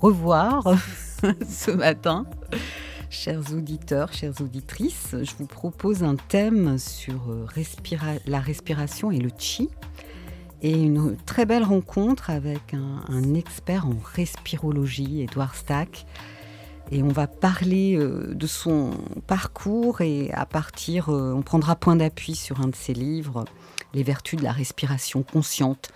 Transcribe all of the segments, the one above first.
Revoir ce matin. Chers auditeurs, chères auditrices, je vous propose un thème sur euh, respira- la respiration et le chi. Et une très belle rencontre avec un, un expert en respirologie, Edouard Stack. Et on va parler euh, de son parcours et à partir, euh, on prendra point d'appui sur un de ses livres, Les vertus de la respiration consciente,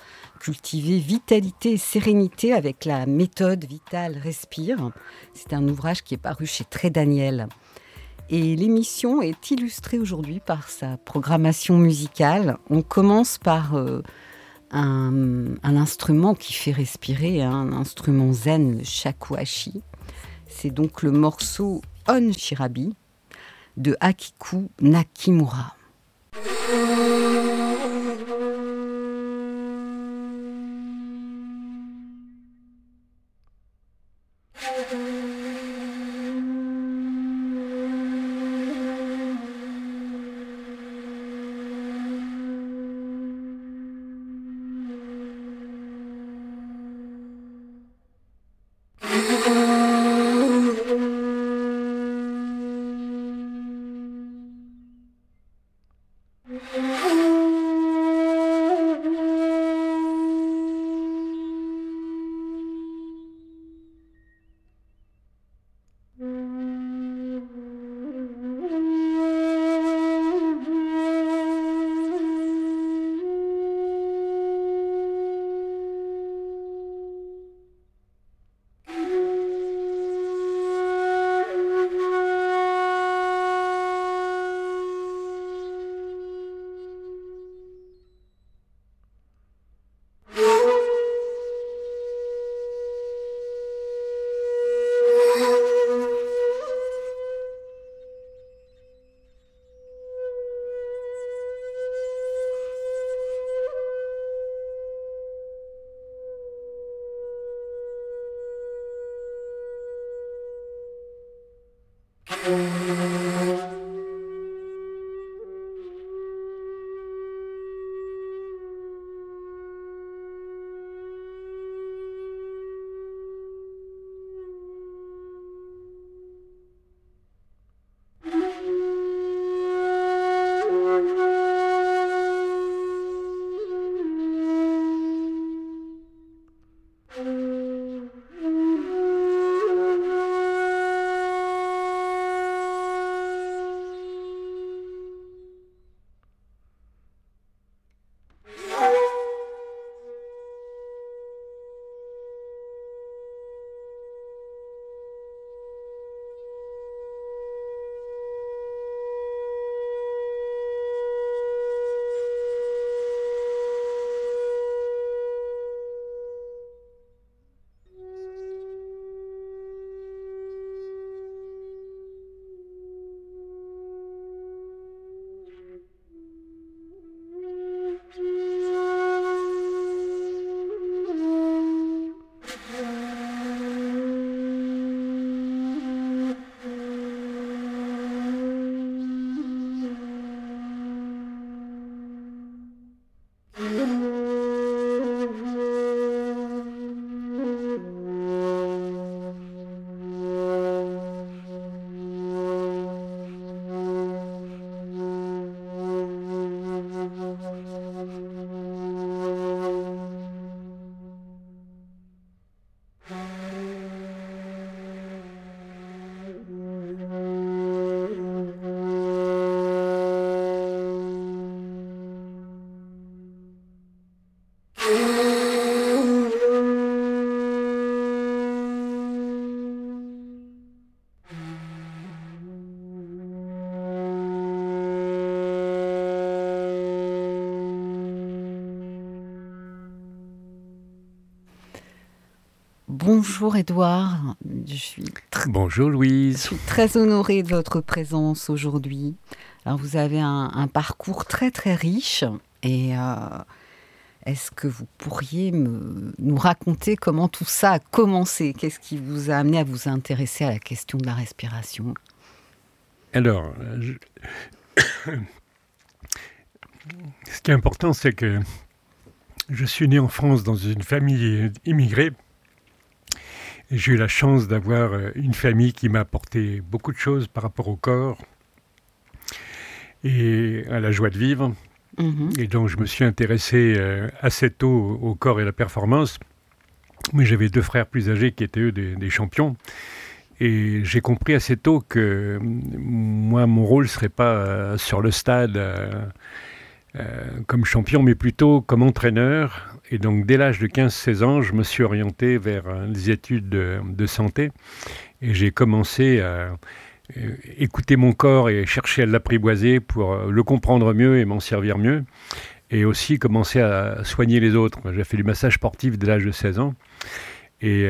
cultiver vitalité et sérénité avec la méthode Vitale Respire. C'est un ouvrage qui est paru chez Très Daniel. Et l'émission est illustrée aujourd'hui par sa programmation musicale. On commence par euh, un, instrument qui fait respirer, hein, un instrument zen, le shakuhachi. C'est donc le morceau On Shirabi de Akiku Nakimura. Mm-hmm. Bonjour Edouard. Je suis Bonjour Louise. Je suis très honorée de votre présence aujourd'hui. Alors vous avez un, parcours très très riche et euh, est-ce que vous pourriez nous raconter comment tout ça a commencé? Qu'est-ce qui vous a amené à vous intéresser à la question de la respiration? Alors, ce qui est important, c'est que je suis né en France dans une famille immigrée. J'ai eu la chance d'avoir euh, une famille qui m'a apporté beaucoup de choses par rapport au corps et à la joie de vivre. Mhm. Et donc je me suis intéressé euh, assez tôt au corps et la performance. Mais j'avais deux frères plus âgés qui étaient eux des, champions. Et j'ai compris assez tôt que moi, mon rôle ne serait pas euh, sur le stade comme champion, mais plutôt comme entraîneur et donc, dès l'âge de 15-16 ans, je me suis orienté vers euh, des études de, santé. Et j'ai commencé à euh, écouter mon corps et chercher à l'apprivoiser pour euh, le comprendre mieux et m'en servir mieux. Et aussi commencer à soigner les autres. J'ai fait du massage sportif dès l'âge de 16 ans. Et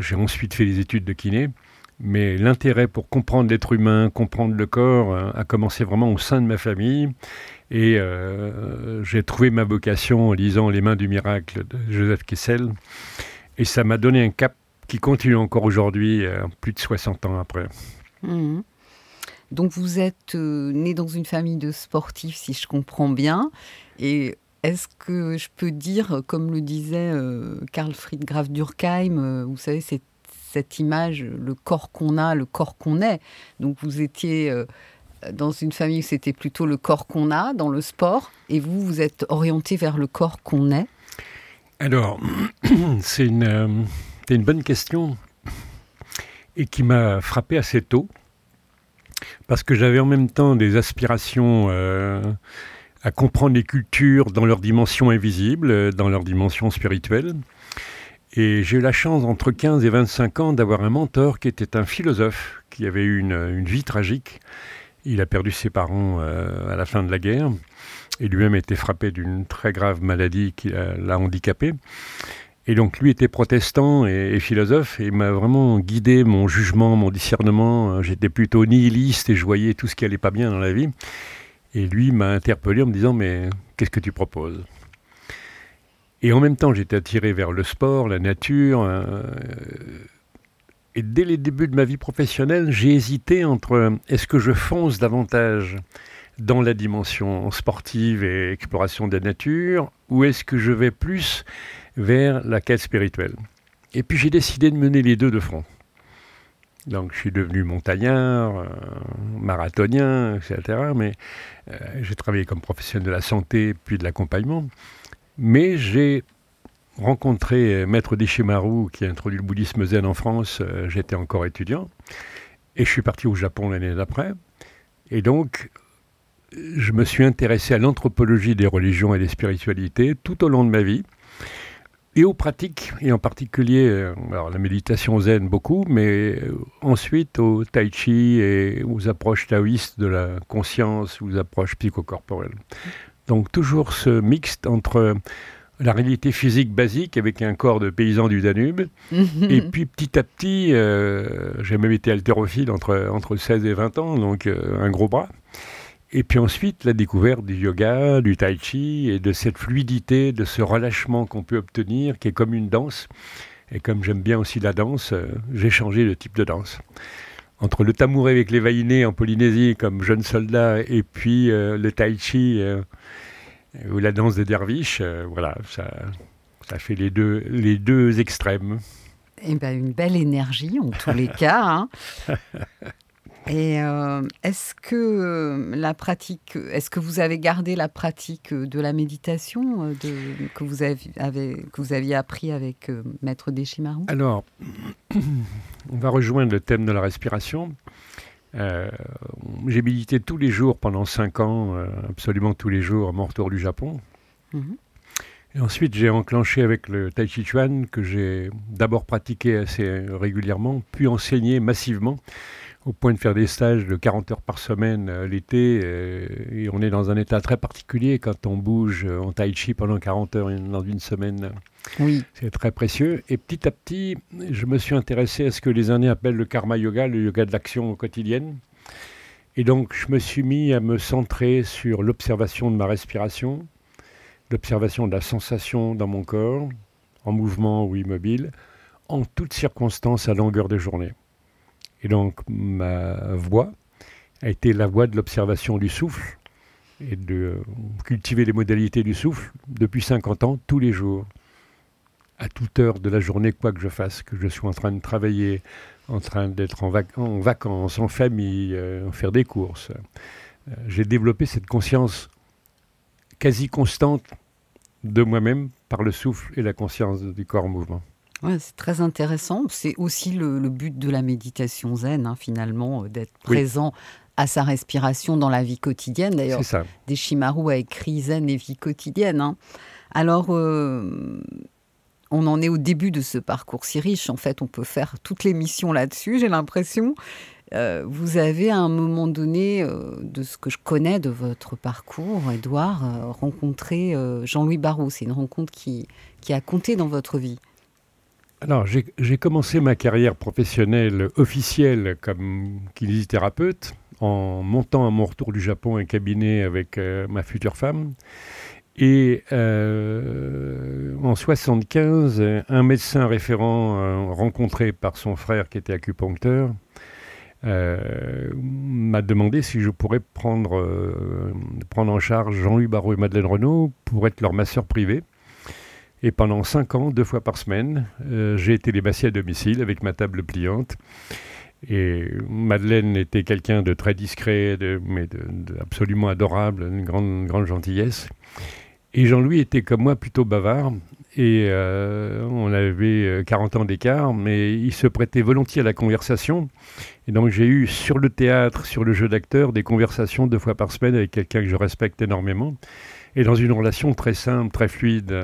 j'ai ensuite fait des études de kiné. Mais l'intérêt pour comprendre l'être humain, comprendre le corps, a commencé vraiment au sein de ma famille. Et euh, j'ai trouvé ma vocation en lisant Les mains du miracle de Joseph Kessel. Et ça m'a donné un cap qui continue encore aujourd'hui, euh, plus de 60 ans après. Mmh. Donc vous êtes euh, né dans une famille de sportifs, si je comprends bien. Et est-ce que je peux dire, comme le disait Karl Friedgraf Durkheim, vous savez, cette image, le corps qu'on a, le corps qu'on est. Donc vous étiez dans une famille où c'était plutôt le corps qu'on a dans le sport, et vous, vous êtes orienté vers le corps qu'on est? Alors, c'est une, euh, bonne question et qui m'a frappé assez tôt, parce que j'avais en même temps des aspirations euh, à comprendre les cultures dans leur dimension invisible, dans leur dimension spirituelle. Et j'ai eu la chance, entre 15 et 25 ans, d'avoir un mentor qui était un philosophe, qui avait eu une vie tragique il a perdu ses parents euh, à la fin de la guerre et lui-même a été frappé d'une très grave maladie qui l'a handicapé. Et donc lui était protestant et, philosophe et m'a vraiment guidé mon jugement, mon discernement. J'étais plutôt nihiliste et je voyais tout ce qui allait pas bien dans la vie. Et lui m'a interpellé en me disant mais qu'est-ce que tu proposes? Et en même temps j'étais attiré vers le sport, la nature. Euh, et dès les débuts de ma vie professionnelle, j'ai hésité entre euh, est-ce que je fonce davantage dans la dimension sportive et exploration de la nature, ou est-ce que je vais plus vers la quête spirituelle? Et puis j'ai décidé de mener les deux de front. Donc je suis devenu montagnard, euh, marathonien, etc. Mais euh, j'ai travaillé comme professionnel de la santé puis de l'accompagnement. Mais j'ai rencontré euh, Maître Deshimaru qui a introduit le bouddhisme zen en France, euh, j'étais encore étudiant. Et je suis parti au Japon l'année d'après. Et donc, je me suis intéressé à l'anthropologie des religions et des spiritualités tout au long de ma vie. Et aux pratiques, et en particulier, euh, alors la méditation zen beaucoup, mais ensuite au tai chi et aux approches taoïstes de la conscience, aux approches psychocorporelles. Donc toujours ce mixte entre la réalité physique basique avec un corps de paysan du Danube. et puis petit à petit, euh, j'ai même été haltérophile entre, entre 16 et 20 ans, donc euh, un gros bras. Et puis ensuite, la découverte du yoga, du tai chi et de cette fluidité, de ce relâchement qu'on peut obtenir, qui est comme une danse. Et comme j'aime bien aussi la danse, euh, j'ai changé de type de danse. Entre le tamouré avec les vaïnés en Polynésie comme jeune soldat et puis le tai chi ou la danse des derviches, euh, voilà, ça, ça fait les deux, les deux extrêmes. Eh ben, une belle énergie en tous les cas. Hein. Et euh, est-ce que euh, la pratique, est-ce que vous avez gardé la pratique de la méditation de, que, vous avez, que vous aviez appris avec Maître Deschimarou Alors, on va rejoindre le thème de la respiration. Euh, j'ai médité tous les jours pendant cinq ans, euh, absolument tous les jours, à mon retour du Japon. Mhm. Et ensuite, j'ai enclenché avec le Tai Chi Chuan, que j'ai d'abord pratiqué assez régulièrement, puis enseigné massivement au point de faire des stages de 40 heures par semaine euh, l'été. euh, et on est dans un état très particulier quand on bouge euh, en tai chi pendant 40 heures dans une semaine. Oui. C'est très précieux. Et petit à petit, je me suis intéressé à ce que les Indiens appellent le karma yoga, le yoga de l'action quotidienne. Et donc, je me suis mis à me centrer sur l'observation de ma respiration, l'observation de la sensation dans mon corps, en mouvement ou immobile, en toutes circonstances à longueur de journée. Et donc, ma voix a été la voix de l'observation du souffle et de euh, cultiver les modalités du souffle depuis 50 ans, tous les jours à toute heure de la journée, quoi que je fasse, que je sois en train de travailler, en train d'être en, vac- en vacances, en famille, euh, faire des courses. Euh, J'ai développé cette conscience quasi constante de moi-même par le souffle et la conscience du corps en mouvement. Ouais, c'est très intéressant. C'est aussi le, le but de la méditation zen, hein, finalement, euh, d'être Oui. présent à sa respiration dans la vie quotidienne. D'ailleurs. Deshimaru a écrit Zen et vie quotidienne. hein. Alors, euh, on en est au début de ce parcours si riche. En fait, on peut faire toute l'émission là-dessus, j'ai l'impression. Euh, vous avez à un moment donné, euh, de ce que je connais de votre parcours, Edouard, rencontré Jean-Louis Barrault. C'est une rencontre qui, qui a compté dans votre vie. Alors, j'ai commencé ma carrière professionnelle officielle comme kinésithérapeute en montant à mon retour du Japon un cabinet avec euh, ma future femme. Et euh, en 75, un médecin référent euh, rencontré par son frère qui était acupuncteur m'a demandé si je pourrais prendre, prendre en charge Jean-Louis Barrault et Madeleine Renaud pour être leur masseur privé. Et pendant cinq ans, deux fois par semaine, euh, j'ai été massiers à domicile avec ma table pliante. Et Madeleine était quelqu'un de très discret, mais de, absolument adorable, une grande, grande gentillesse. Et Jean-Louis était comme moi plutôt bavard. Et euh, on avait euh, 40 ans d'écart, mais il se prêtait volontiers à la conversation. Et donc j'ai eu sur le théâtre, sur le jeu d'acteur, des conversations deux fois par semaine avec quelqu'un que je respecte énormément. Et dans une relation très simple, très fluide.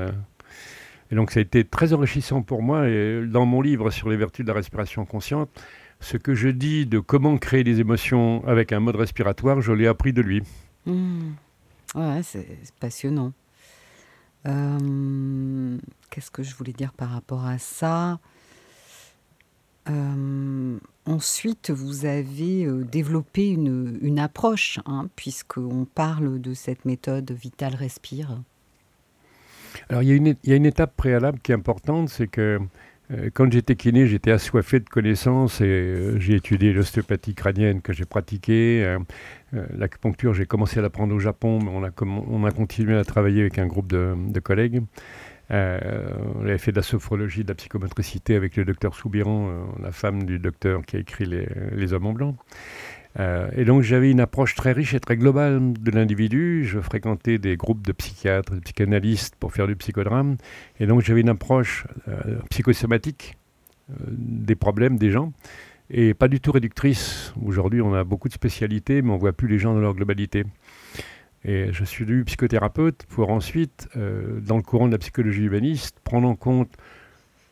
Et donc ça a été très enrichissant pour moi. Et dans mon livre sur les vertus de la respiration consciente, ce que je dis de comment créer des émotions avec un mode respiratoire, je l'ai appris de lui. Mmh. Ouais, c'est passionnant. Euh, Qu'est-ce que je voulais dire par rapport à ça? Euh, Ensuite, vous avez euh, développé une, une approche, hein, puisqu'on parle de cette méthode Vital Respire. Alors il y, a une, étape préalable qui est importante, c'est que euh, quand j'étais kiné, j'étais assoiffé de connaissances et euh, j'ai étudié l'ostéopathie crânienne que j'ai pratiquée. euh, L'acupuncture, j'ai commencé à l'apprendre au Japon, mais on a, continué à travailler avec un groupe de, collègues. On avait fait de la sophrologie, de la psychomotricité avec le docteur Soubiran, la femme du docteur qui a écrit Les Hommes en Blanc. Euh, et donc j'avais une approche très riche et très globale de l'individu. Je fréquentais des groupes de psychiatres, de psychanalystes pour faire du psychodrame. Et donc j'avais une approche euh, psychosomatique euh, des problèmes des gens et pas du tout réductrice. Aujourd'hui on a beaucoup de spécialités mais on voit plus les gens dans leur globalité. Et je suis devenu psychothérapeute pour ensuite, euh, dans le courant de la psychologie humaniste, prendre en compte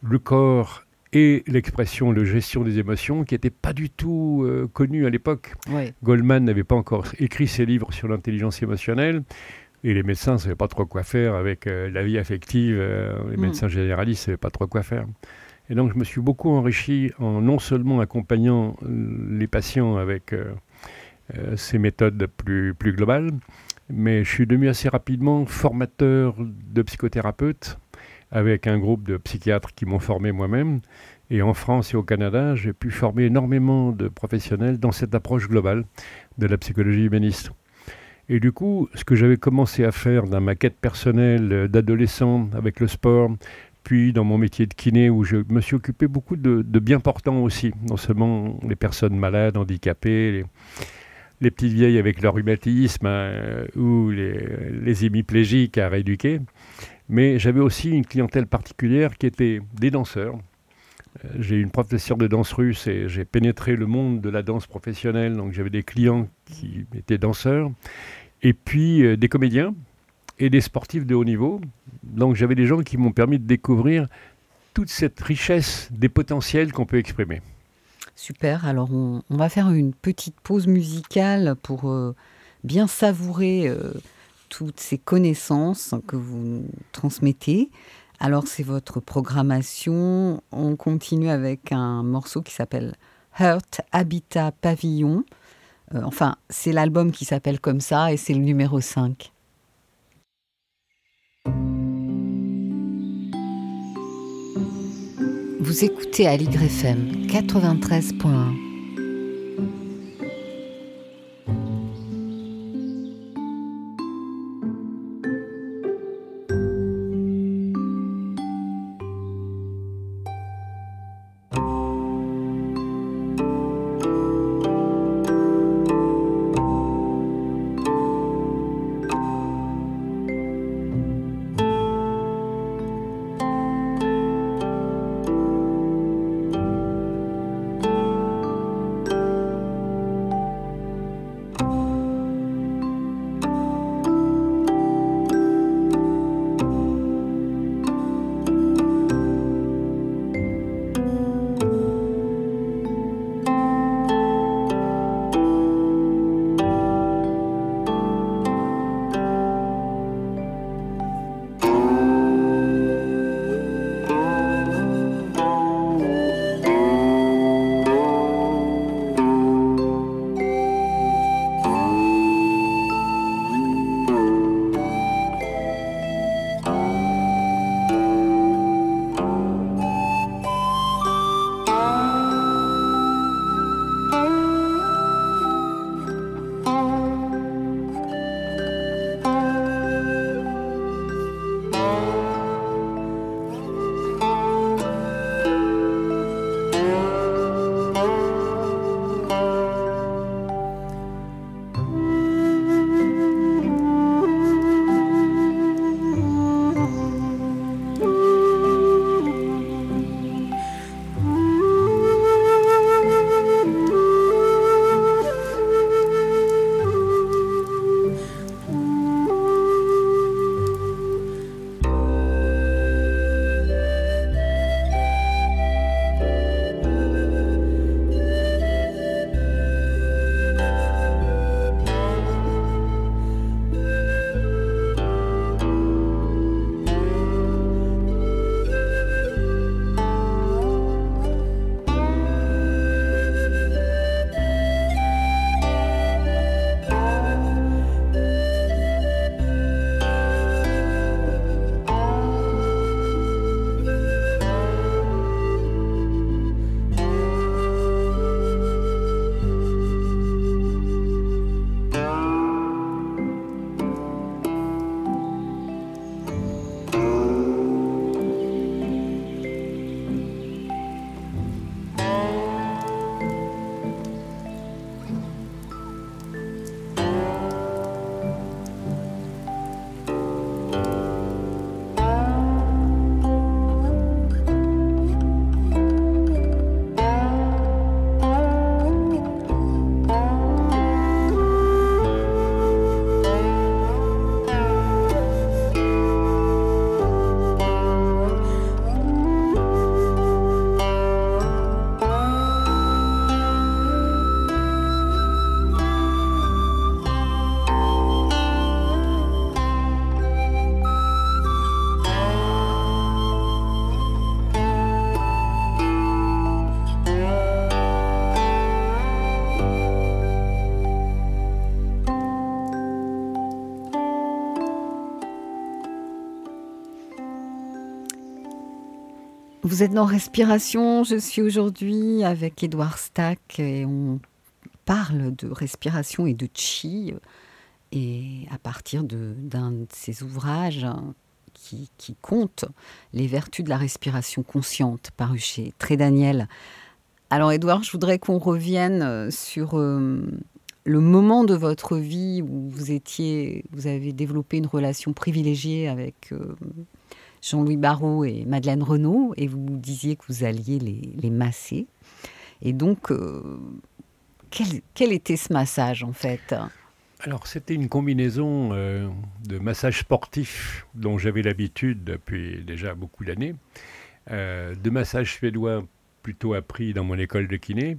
le corps et l'expression, la gestion des émotions qui n'était pas du tout euh, connue à l'époque. Ouais. Goldman n'avait pas encore écrit ses livres sur l'intelligence émotionnelle. Et les médecins ne savaient pas trop quoi faire avec euh, la vie affective. euh, les Mm. médecins généralistes ne savaient pas trop quoi faire. Et donc, je me suis beaucoup enrichi en non seulement accompagnant les patients avec ces méthodes plus, plus globales, mais je suis devenu assez rapidement formateur de psychothérapeutes avec un groupe de psychiatres qui m'ont formé moi-même. Et en France et au Canada, j'ai pu former énormément de professionnels dans cette approche globale de la psychologie humaniste. Et du coup, ce que j'avais commencé à faire dans ma quête personnelle d'adolescent avec le sport, puis dans mon métier de kiné où je me suis occupé beaucoup de, bien portants aussi, non seulement les personnes malades, handicapées, les, petites vieilles avec leur rhumatisme euh, ou les, les hémiplégiques à rééduquer, mais j'avais aussi une clientèle particulière qui était des danseurs. Euh, J'ai une professeure de danse russe et j'ai pénétré le monde de la danse professionnelle, donc j'avais des clients qui étaient danseurs, et puis euh, des comédiens et des sportifs de haut niveau. Donc j'avais des gens qui m'ont permis de découvrir toute cette richesse des potentiels qu'on peut exprimer. Super, alors on, va faire une petite pause musicale pour euh, bien savourer toutes ces connaissances que vous transmettez. Alors c'est votre programmation, on continue avec un morceau qui s'appelle Hurt Habitat Pavillon. Euh, enfin, c'est l'album qui s'appelle comme ça et c'est le numéro 5. Vous écoutez à l'YFM 93.1. Vous êtes dans Respiration. Je suis aujourd'hui avec Edouard Stack et on parle de respiration et de chi. Et à partir d'un de, ses ouvrages qui, compte les vertus de la respiration consciente, paru chez Très Daniel. Alors, Edouard, je voudrais qu'on revienne sur euh, le moment de votre vie où vous étiez, vous avez développé une relation privilégiée avec. Euh, Jean-Louis Barrault et Madeleine Renaud, et vous disiez que vous alliez les, masser. Et donc, euh, quel, était ce massage en fait? Alors c'était une combinaison euh, de massage sportif dont j'avais l'habitude depuis déjà beaucoup d'années, euh, de massage suédois plutôt appris dans mon école de kiné,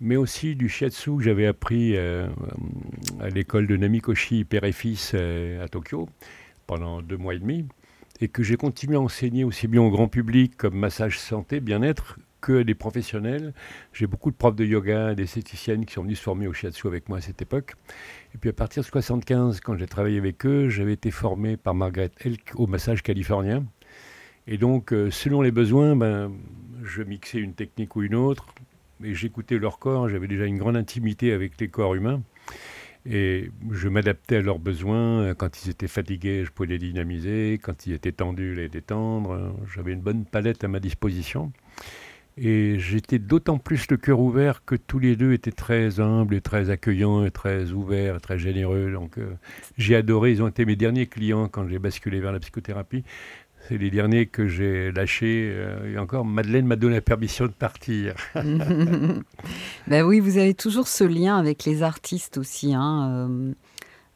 mais aussi du shiatsu que j'avais appris à l'école de Namikoshi père et fils à Tokyo pendant deux mois et demi, et que j'ai continué à enseigner aussi bien au grand public comme massage santé, bien-être, que des professionnels. J'ai beaucoup de profs de yoga, d'esthéticiennes qui sont venus se former au shiatsu avec moi à cette époque. Et puis à partir de 75, quand j'ai travaillé avec eux, j'avais été formé par Margaret Elk au massage californien. Et donc, euh, selon les besoins, ben, je mixais une technique ou une autre, et j'écoutais leur corps. J'avais déjà une grande intimité avec les corps humains. Et je m'adaptais à leurs besoins. Quand ils étaient fatigués, je pouvais les dynamiser. Quand ils étaient tendus, les détendre. J'avais une bonne palette à ma disposition. Et j'étais d'autant plus le cœur ouvert que tous les deux étaient très humbles et très accueillants et très ouverts et très généreux. Donc euh, j'ai adoré, ils ont été mes derniers clients quand j'ai basculé vers la psychothérapie. C'est les derniers que j'ai lâchés. Euh, et encore, Madeleine m'a donné la permission de partir. ben oui, vous avez toujours ce lien avec les artistes aussi. Hein. Euh,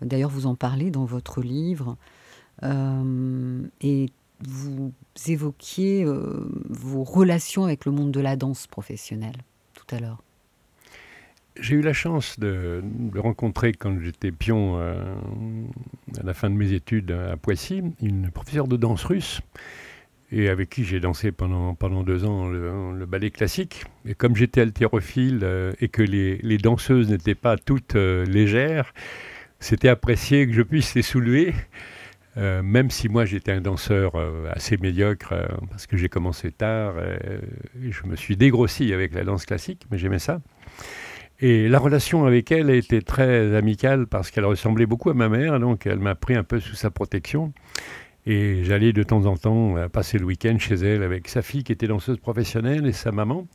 d'ailleurs, vous en parlez dans votre livre. et vous évoquiez euh, vos relations avec le monde de la danse professionnelle tout à l'heure. J'ai eu la chance de, rencontrer quand j'étais pion euh, à la fin de mes études à Poissy, une professeure de danse russe, et avec qui j'ai dansé pendant, pendant deux ans le, ballet classique. Et comme j'étais haltérophile euh, et que les, les danseuses n'étaient pas toutes légères, c'était apprécié que je puisse les soulever. Euh, même si moi j'étais un danseur euh, assez médiocre, euh, parce que j'ai commencé tard, je me suis dégrossi avec la danse classique, mais j'aimais ça. Et la relation avec elle été très amicale parce qu'elle ressemblait beaucoup à ma mère, donc elle m'a pris un peu sous sa protection. Et j'allais de temps en temps passer le week-end chez elle avec sa fille qui était danseuse professionnelle et sa maman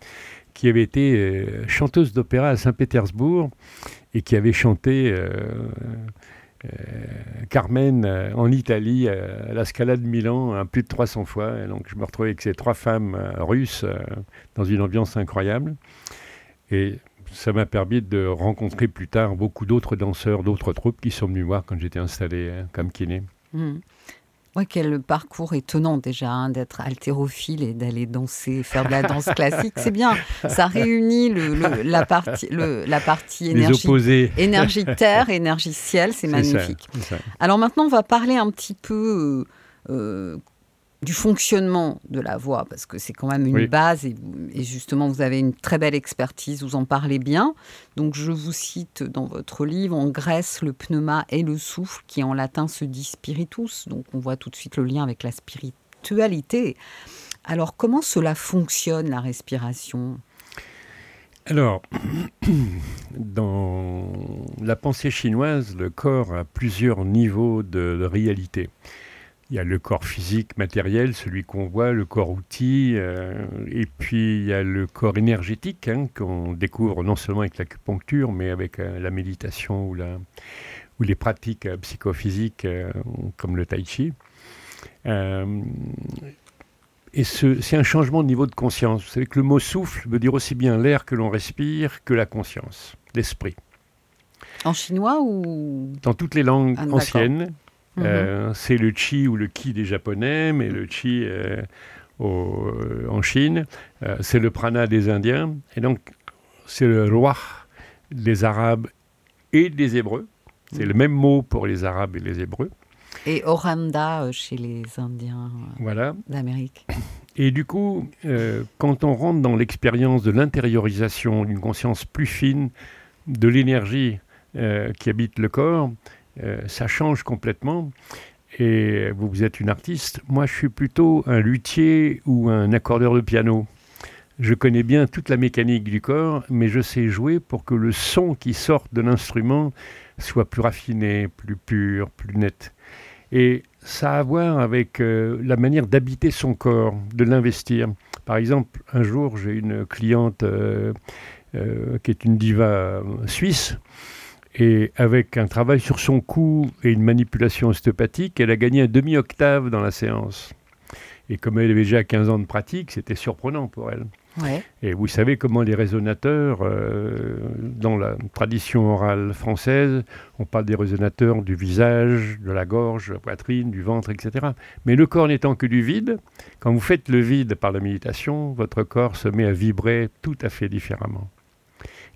qui avait été chanteuse d'opéra à Saint-Pétersbourg et qui avait chanté euh, Carmen euh, en Italie, euh, à la Scala de Milan, plus de 300 fois. Et donc je me retrouvais avec ces trois femmes russes dans une ambiance incroyable. Ça m'a permis de rencontrer plus tard beaucoup d'autres danseurs, d'autres troupes qui sont venus voir quand j'étais installé comme kiné. Mmh. Ouais, quel parcours étonnant déjà hein, d'être haltérophile et d'aller danser, faire de la danse classique. C'est bien, ça réunit le, la partie, le, la partie énergie, énergie terre, énergie ciel, c'est magnifique. Alors maintenant, on va parler un petit peu euh, du fonctionnement de la voix, parce que c'est quand même une base, et, justement, vous avez une très belle expertise, vous en parlez bien. Donc, je vous cite dans votre livre, en Grèce, le pneuma et le souffle, qui en latin se dit spiritus. Donc, on voit tout de suite le lien avec la spiritualité. Alors, comment cela fonctionne, la respiration? Alors, dans la pensée chinoise, le corps a plusieurs niveaux de réalité. Il y a le corps physique, matériel, celui qu'on voit, le corps outil, euh, et puis il y a le corps énergétique hein, qu'on découvre non seulement avec l'acupuncture, mais avec euh, la méditation ou, la, ou les pratiques euh, psychophysiques comme le tai chi. et c'est un changement de niveau de conscience. Vous savez que le mot souffle veut dire aussi bien l'air que l'on respire que la conscience, l'esprit. En chinois ou Dans toutes les langues ah, anciennes, Mhm. Euh, c'est le chi ou le ki des Japonais, mais le chi euh, euh, en Chine, c'est le prana des Indiens, et donc c'est le roi des Arabes et des Hébreux. C'est le même mot pour les Arabes et les Hébreux. Et Oranda chez les Indiens voilà. d'Amérique. Et du coup, quand on rentre dans l'expérience de l'intériorisation d'une conscience plus fine de l'énergie qui habite le corps, euh, ça change complètement. Et vous, êtes une artiste. Moi, je suis plutôt un luthier ou un accordeur de piano. Je connais bien toute la mécanique du corps, mais je sais jouer pour que le son qui sort de l'instrument soit plus raffiné, plus pur, plus net. Et ça a à voir avec euh, la manière d'habiter son corps, de l'investir. Par exemple, un jour, j'ai une cliente euh, qui est une diva suisse et avec un travail sur son cou et une manipulation ostéopathique, elle a gagné un demi-octave dans la séance. Et comme elle avait déjà 15 ans de pratique, c'était surprenant pour elle. Et vous savez comment les résonateurs, euh, dans la tradition orale française, on parle des résonateurs du visage, de la gorge, de la poitrine, du ventre, etc. Mais le corps n'étant que du vide, quand vous faites le vide par la méditation, votre corps se met à vibrer tout à fait différemment.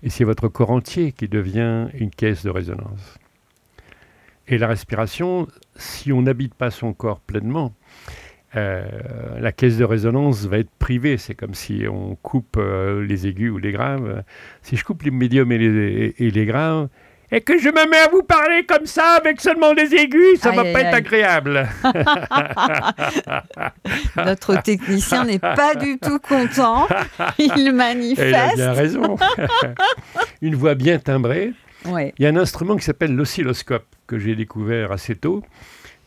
Et c'est votre corps entier qui devient une caisse de résonance. Et la respiration, si on n'habite pas son corps pleinement, euh, la caisse de résonance va être privée. C'est comme si on coupe euh, les aigus ou les graves. Si je coupe les médiums et les, et les graves, et que je me mets à vous parler comme ça avec seulement des aigus, ça ne va pas être agréable. Notre technicien n'est pas du tout content. Il manifeste. il a bien raison. Une voix bien timbrée. Il y a un instrument qui s'appelle l'oscilloscope que j'ai découvert assez tôt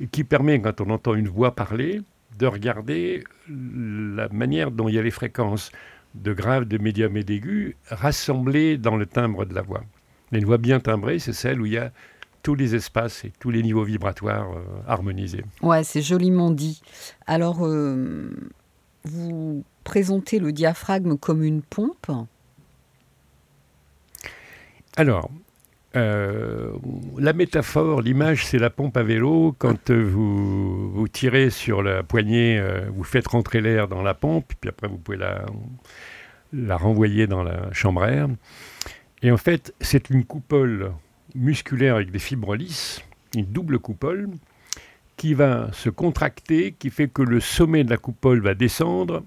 et qui permet, quand on entend une voix parler, de regarder la manière dont il y a les fréquences de graves, de médium et d'aigus rassemblées dans le timbre de la voix. Une voix bien timbrée, c'est celle où il y a tous les espaces et tous les niveaux vibratoires euh, harmonisés. Ouais, c'est joliment dit. Alors, euh, vous présentez le diaphragme comme une pompe? Alors, euh, la métaphore, l'image, c'est la pompe à vélo. Quand euh, vous, vous tirez sur la poignée, euh, vous faites rentrer l'air dans la pompe, puis après vous pouvez la, la renvoyer dans la chambre à air. Et en fait, c'est une coupole musculaire avec des fibres lisses, une double coupole, qui va se contracter, qui fait que le sommet de la coupole va descendre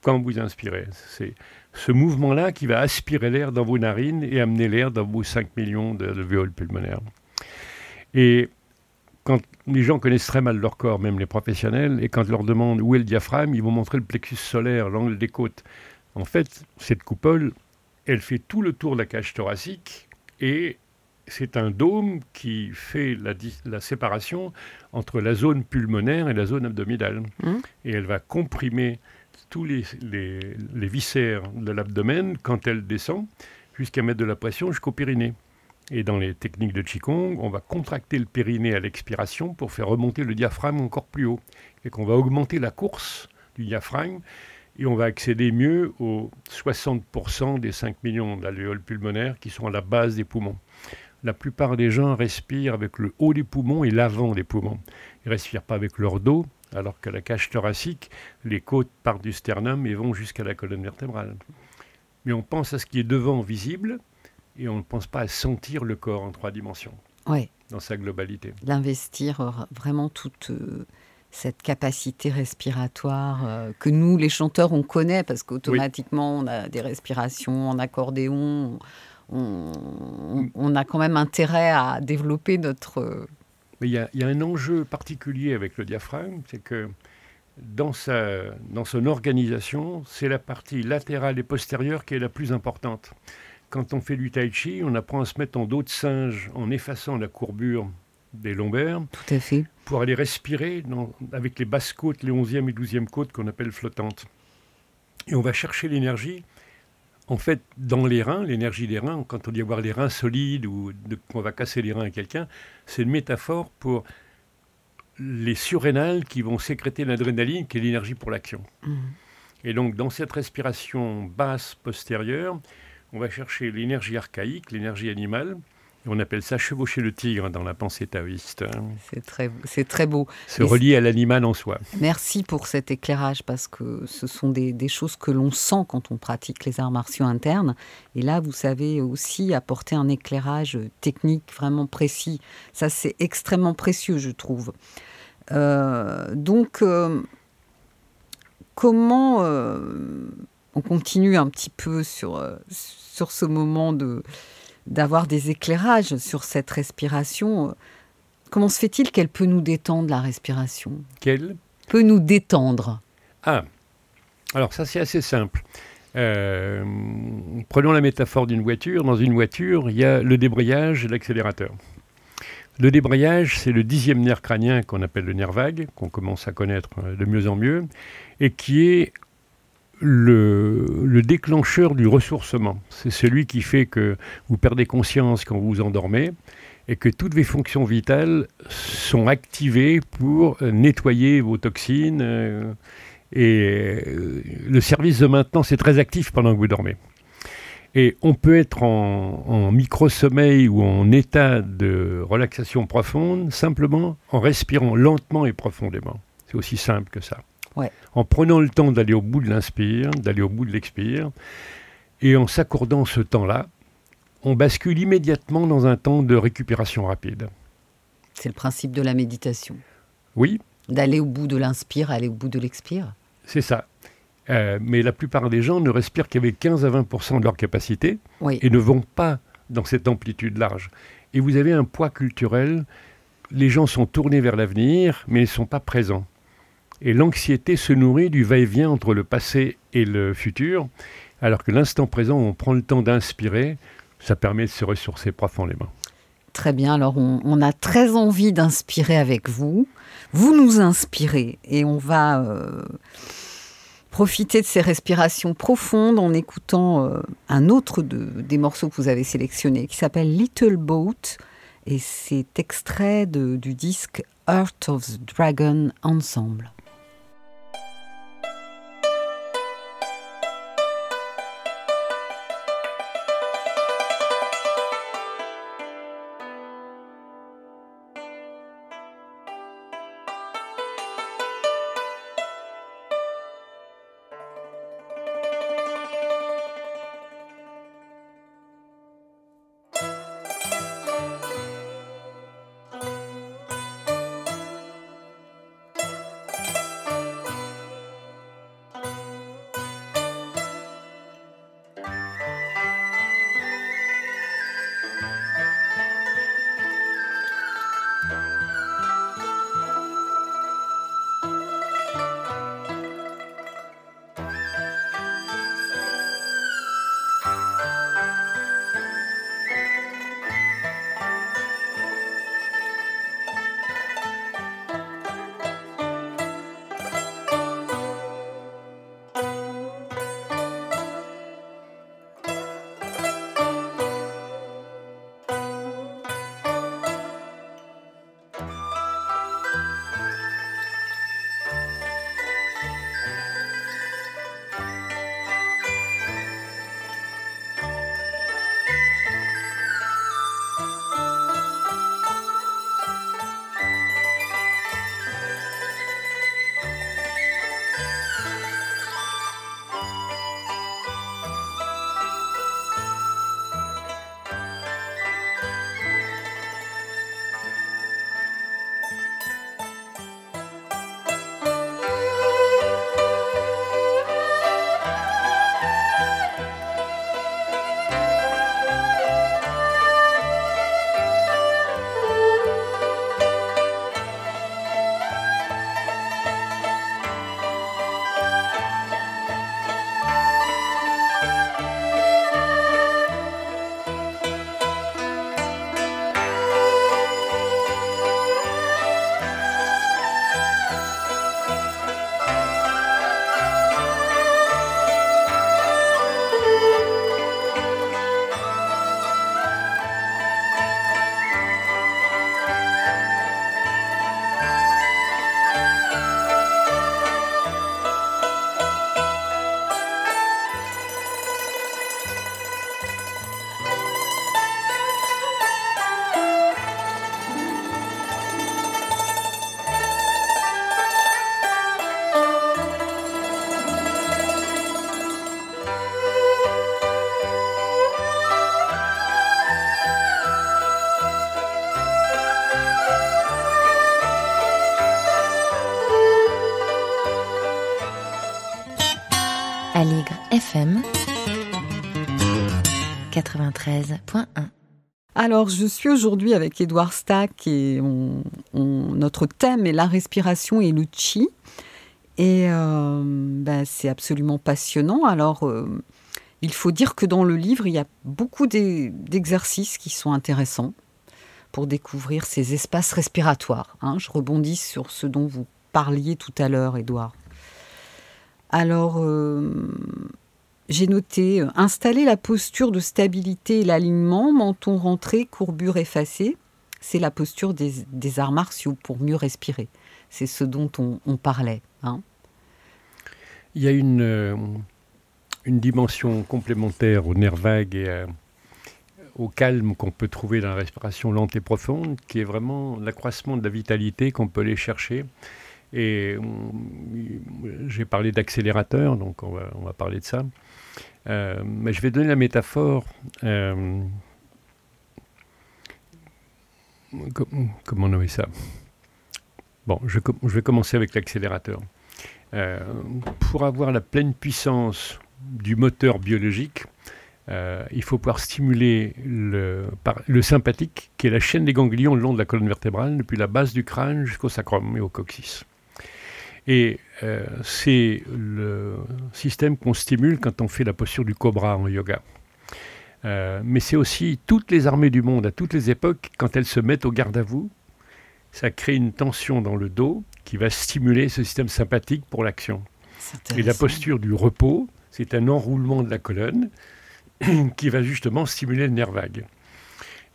quand vous inspirez. C'est ce mouvement-là qui va aspirer l'air dans vos narines et amener l'air dans vos 5 millions de, de pulmonaires. Et quand les gens connaissent très mal leur corps, même les professionnels, et quand ils leur demandent où est le diaphragme, ils vont montrer le plexus solaire, l'angle des côtes. En fait, cette coupole, elle fait tout le tour de la cage thoracique et c'est un dôme qui fait la, séparation entre la zone pulmonaire et la zone abdominale. Mmh. Et elle va comprimer tous les, les, viscères de l'abdomen quand elle descend jusqu'à mettre de la pression jusqu'au périnée. Et dans les techniques de Qigong, on va contracter le périnée à l'expiration pour faire remonter le diaphragme encore plus haut. Et qu'on va augmenter la course du diaphragme et on va accéder mieux aux 60% des 5 millions d'alvéoles pulmonaires qui sont à la base des poumons. La plupart des gens respirent avec le haut des poumons et l'avant des poumons. Ils ne respirent pas avec leur dos, alors que la cage thoracique, les côtes partent du sternum et vont jusqu'à la colonne vertébrale. Mais on pense à ce qui est devant visible et on ne pense pas à sentir le corps en trois dimensions. Dans sa globalité. D'investir vraiment toute euh, cette capacité respiratoire euh, que nous, les chanteurs, on connaît parce qu'automatiquement, on a des respirations en accordéon. On, on, a quand même intérêt à développer notre mais il y, a un enjeu particulier avec le diaphragme, c'est que dans, sa, dans son organisation, c'est la partie latérale et postérieure qui est la plus importante. Quand on fait du tai chi, on apprend à se mettre en dos de singe en effaçant la courbure des lombaires. Tout à fait. Pour aller respirer avec les basses côtes, les 11e et 12e côtes qu'on appelle flottantes. Et on va chercher l'énergie en fait, dans les reins, l'énergie des reins, quand on dit avoir les reins solides ou qu'on va casser les reins à quelqu'un, c'est une métaphore pour les surrénales qui vont sécréter l'adrénaline, qui est l'énergie pour l'action. Mmh. Et donc, dans cette respiration basse postérieure, on va chercher l'énergie archaïque, l'énergie animale, on appelle ça chevaucher le tigre dans la pensée taoïste. C'est très, c'est très beau. Se relier à l'animal en soi. Merci pour cet éclairage parce que ce sont des, choses que l'on sent quand on pratique les arts martiaux internes. Et là, vous savez aussi apporter un éclairage technique vraiment précis. Ça, c'est extrêmement précieux, je trouve. Euh, donc, euh, comment euh, on continue un petit peu sur, sur ce moment de d'avoir des éclairages sur cette respiration. Comment se fait-il qu'elle peut nous détendre, la respiration? Qu'elle Peut nous détendre. Ah, alors ça c'est assez simple. Euh, prenons la métaphore d'une voiture. Dans une voiture, il y a le débrayage et l'accélérateur. Le débrayage, c'est le dixième nerf crânien qu'on appelle le nerf vague, qu'on commence à connaître de mieux en mieux, et qui est le, déclencheur du ressourcement. C'est celui qui fait que vous perdez conscience quand vous vous endormez et que toutes vos fonctions vitales sont activées pour nettoyer vos toxines euh, Et euh, le service de maintenance est très actif pendant que vous dormez. Et on peut être en, en micro-sommeil ou en état de relaxation profonde simplement en respirant lentement et profondément. C'est aussi simple que ça. Ouais. En prenant le temps d'aller au bout de l'inspire, d'aller au bout de l'expire, et en s'accordant ce temps-là, on bascule immédiatement dans un temps de récupération rapide. C'est le principe de la méditation. Oui, D'aller au bout de l'inspire, aller au bout de l'expire. c'est ça. Euh, mais la plupart des gens ne respirent qu'avec 15 à 20 de leur capacité Oui. et ne vont pas dans cette amplitude large. Et vous avez un poids culturel, les gens sont tournés vers l'avenir, mais ils ne sont pas présents. Et l'anxiété se nourrit du va-et-vient entre le passé et le futur, alors que l'instant présent, on prend le temps d'inspirer, ça permet de se ressourcer profondément. Très bien, alors on, a très envie d'inspirer avec vous. Vous nous inspirez et on va euh, profiter de ces respirations profondes en écoutant euh, un autre de- des morceaux que vous avez sélectionnés qui s'appelle Little Boat et c'est extrait du disque Heart of the Dragon Ensemble. FM 93.1 Alors, je suis aujourd'hui avec Édouard Stack et notre thème est la respiration et le chi. Et euh, ben, c'est absolument passionnant. Alors, euh, il faut dire que dans le livre, il y a beaucoup d'e- d'exercices qui sont intéressants pour découvrir ces espaces respiratoires. hein. Je rebondis sur ce dont vous parliez tout à l'heure, Édouard. Alors, euh, j'ai noté euh, installer la posture de stabilité et l'alignement, menton rentré, courbure effacée. C'est la posture des, arts martiaux pour mieux respirer. C'est ce dont on, on parlait. hein. il y a une, euh, une dimension complémentaire au nerf vague et euh, au calme qu'on peut trouver dans la respiration lente et profonde, qui est vraiment l'accroissement de la vitalité qu'on peut aller chercher. Et j'ai parlé d'accélérateur, donc on va, on va, parler de ça. Euh, mais je vais donner la métaphore. comment nommer ça? Bon, je, je, vais commencer avec l'accélérateur. Euh, pour avoir la pleine puissance du moteur biologique, euh, il faut pouvoir stimuler le, le, sympathique, qui est la chaîne des ganglions le long de la colonne vertébrale, depuis la base du crâne jusqu'au sacrum et au coccyx. Et euh, c'est le système qu'on stimule quand on fait la posture du cobra en yoga. mais c'est aussi toutes les armées du monde, à toutes les époques, quand elles se mettent au garde à vous, ça crée une tension dans le dos qui va stimuler ce système sympathique pour l'action. Et la posture du repos, c'est un enroulement de la colonne qui va justement stimuler le nerf vague.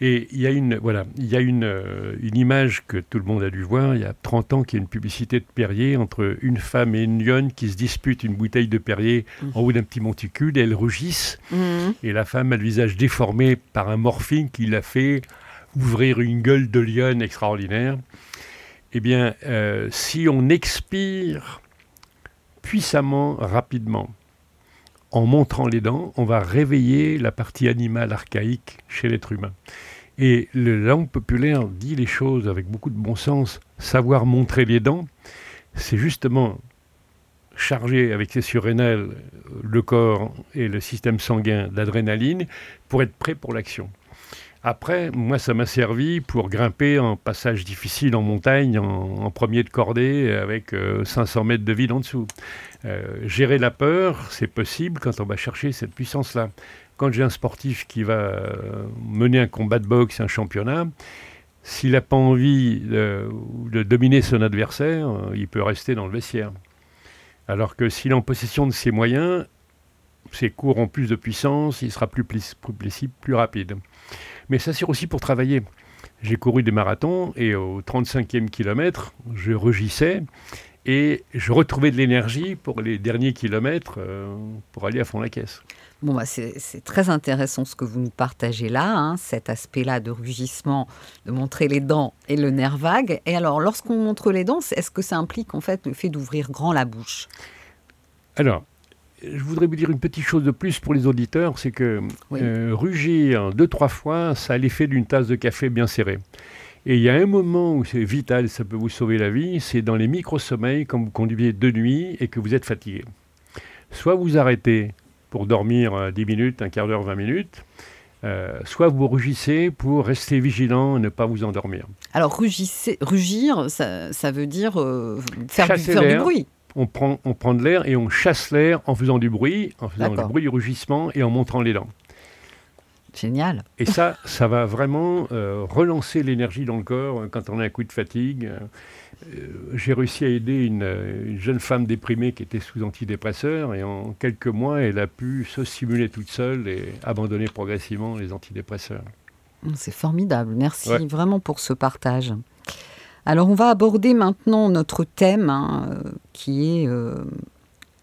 Et il y a une, voilà, il y a une, euh, une image que tout le monde a dû voir il y a 30 ans, qui est une publicité de Perrier entre une femme et une lionne qui se disputent une bouteille de Perrier mmh. en haut d'un petit monticule et elles rugissent. Mmh. Et la femme a le visage déformé par un morphine qui l'a fait ouvrir une gueule de lionne extraordinaire. Eh bien, euh, si on expire puissamment, rapidement, en montrant les dents, on va réveiller la partie animale archaïque chez l'être humain. Et la langue populaire dit les choses avec beaucoup de bon sens. Savoir montrer les dents, c'est justement charger avec ses surrénales le corps et le système sanguin d'adrénaline pour être prêt pour l'action. Après, moi, ça m'a servi pour grimper en passage difficile en montagne, en, premier de cordée, avec 500 euh, mètres de vide en dessous. Euh, gérer la peur, c'est possible quand on va chercher cette puissance-là. Quand j'ai un sportif qui va euh, mener un combat de boxe, un championnat, s'il n'a pas envie de, dominer son adversaire, il peut rester dans le vestiaire. Alors que s'il est en possession de ses moyens, ses cours ont plus de puissance, il sera plus, plus, plus, plus rapide mais ça sert aussi pour travailler. J'ai couru des marathons et au 35e kilomètre, je rugissais et je retrouvais de l'énergie pour les derniers kilomètres euh, pour aller à fond la caisse. Bon, bah c'est très intéressant ce que vous nous partagez là, hein, cet aspect-là de rugissement, de montrer les dents et le nerf vague. Et alors, lorsqu'on montre les dents, est-ce que ça implique en fait le fait d'ouvrir grand la bouche? Alors, je voudrais vous dire une petite chose de plus pour les auditeurs, c'est que euh, rugir deux, trois fois, ça a l'effet d'une tasse de café bien serrée. Et il y a un moment où c'est vital, ça peut vous sauver la vie, c'est dans les micro-sommeils, quand vous conduisez de nuit et que vous êtes fatigué. Soit vous arrêtez pour dormir 10 euh, minutes, un quart d'heure, 20 minutes, euh, soit vous rugissez pour rester vigilant et ne pas vous endormir. Alors rugir, ça, veut dire faire, du, faire du bruit on prend, on prend de l'air et on chasse l'air en faisant du bruit, en faisant du bruit du rugissement et en montrant les dents. Génial. Et ça, ça va vraiment euh, relancer l'énergie dans le corps euh, quand on a un coup de fatigue. Euh, j'ai réussi à aider une, jeune femme déprimée qui était sous antidépresseurs et en quelques mois, elle a pu se stimuler toute seule et abandonner progressivement les antidépresseurs. C'est formidable. Merci vraiment pour ce partage. Alors on va aborder maintenant notre thème hein, euh, qui est euh,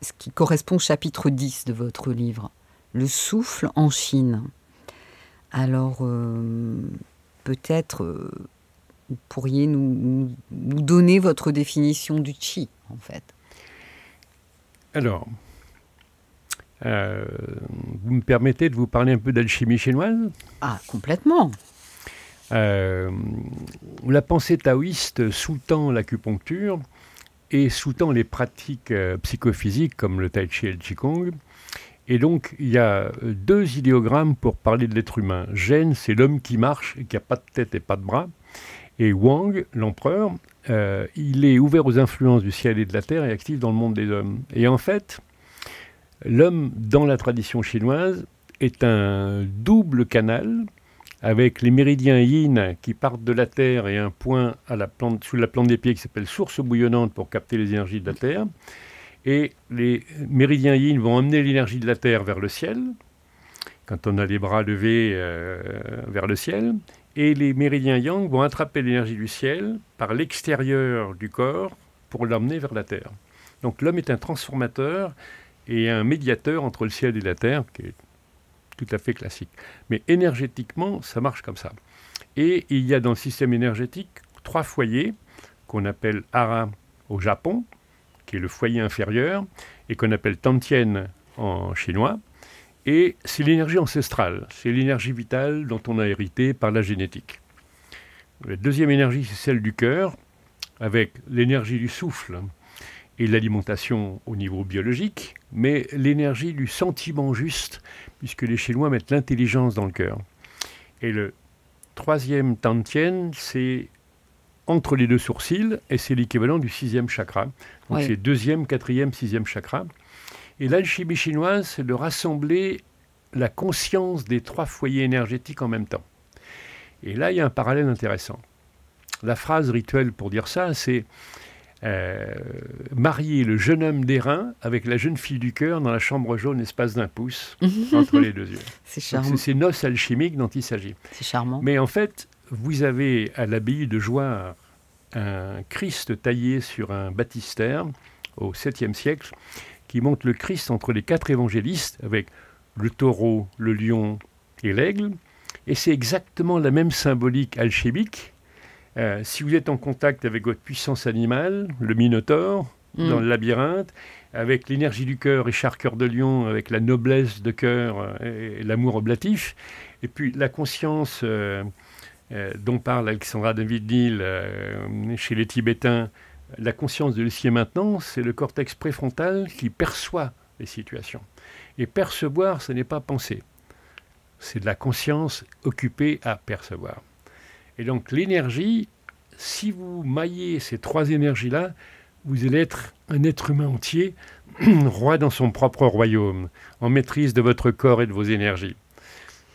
ce qui correspond au chapitre 10 de votre livre, le souffle en Chine. Alors euh, peut-être vous pourriez nous, donner votre définition du chi en fait. Alors, vous me permettez de vous parler un peu d'alchimie chinoise? Ah, complètement. Euh, la pensée taoïste sous-tend l'acupuncture et sous-tend les pratiques euh, psychophysiques comme le tai chi et le qigong. Et donc, il y a deux idéogrammes pour parler de l'être humain. Zhen, c'est l'homme qui marche et qui n'a pas de tête et pas de bras. Et Wang, l'empereur, euh, il est ouvert aux influences du ciel et de la terre et actif dans le monde des hommes. Et en fait, l'homme, dans la tradition chinoise, est un double canal avec les méridiens yin qui partent de la Terre et un point sous la plante des pieds qui s'appelle source bouillonnante pour capter les énergies de la Terre. Et les méridiens yin vont emmener l'énergie de la Terre vers le ciel, quand on a les bras levés euh, vers le ciel. Et les méridiens yang vont attraper l'énergie du ciel par l'extérieur du corps pour l'emmener vers la Terre. Donc l'homme est un transformateur et un médiateur entre le ciel et la terre, tout à fait classique. Mais énergétiquement, ça marche comme ça. Et il y a dans le système énergétique trois foyers qu'on appelle Hara au Japon, qui est le foyer inférieur, et qu'on appelle Tantien en chinois. Et c'est l'énergie ancestrale, c'est l'énergie vitale dont on a hérité par la génétique. La deuxième énergie, c'est celle du cœur, avec l'énergie du souffle et l'alimentation au niveau biologique, mais l'énergie du sentiment juste, puisque les Chinois mettent l'intelligence dans le cœur. Et le troisième Tantien, c'est entre les deux sourcils, et c'est l'équivalent du sixième chakra. Donc c'est deuxième, quatrième, sixième chakra. Et l'alchimie chinoise, c'est de rassembler la conscience des trois foyers énergétiques en même temps. Et là, il y a un parallèle intéressant. La phrase rituelle pour dire ça, c'est euh, marier le jeune homme d'airain avec la jeune fille du cœur dans la chambre jaune, espace d'un pouce, entre les deux yeux. C'est charmant. C'est ces noces alchimiques dont il s'agit. C'est charmant. Mais en fait, vous avez à l'abbaye de Joire un Christ taillé sur un baptistère au 7e siècle qui montre le Christ entre les quatre évangélistes avec le taureau, le lion et l'aigle. Et c'est exactement la même symbolique alchimique. Euh, si vous êtes en contact avec votre puissance animale, le minotaure, mm. dans le labyrinthe, avec l'énergie du cœur et cœur de lion, avec la noblesse de cœur euh, et l'amour oblatif, et puis la conscience euh, dont parle Alexandra David Neal chez les Tibétains, la conscience de l'ici maintenant, c'est le cortex préfrontal qui perçoit les situations. Et percevoir, ce n'est pas penser. C'est de la conscience occupée à percevoir. Et donc l'énergie, si vous maillez ces trois énergies-là, vous allez être un être humain entier, roi dans son propre royaume, en maîtrise de votre corps et de vos énergies.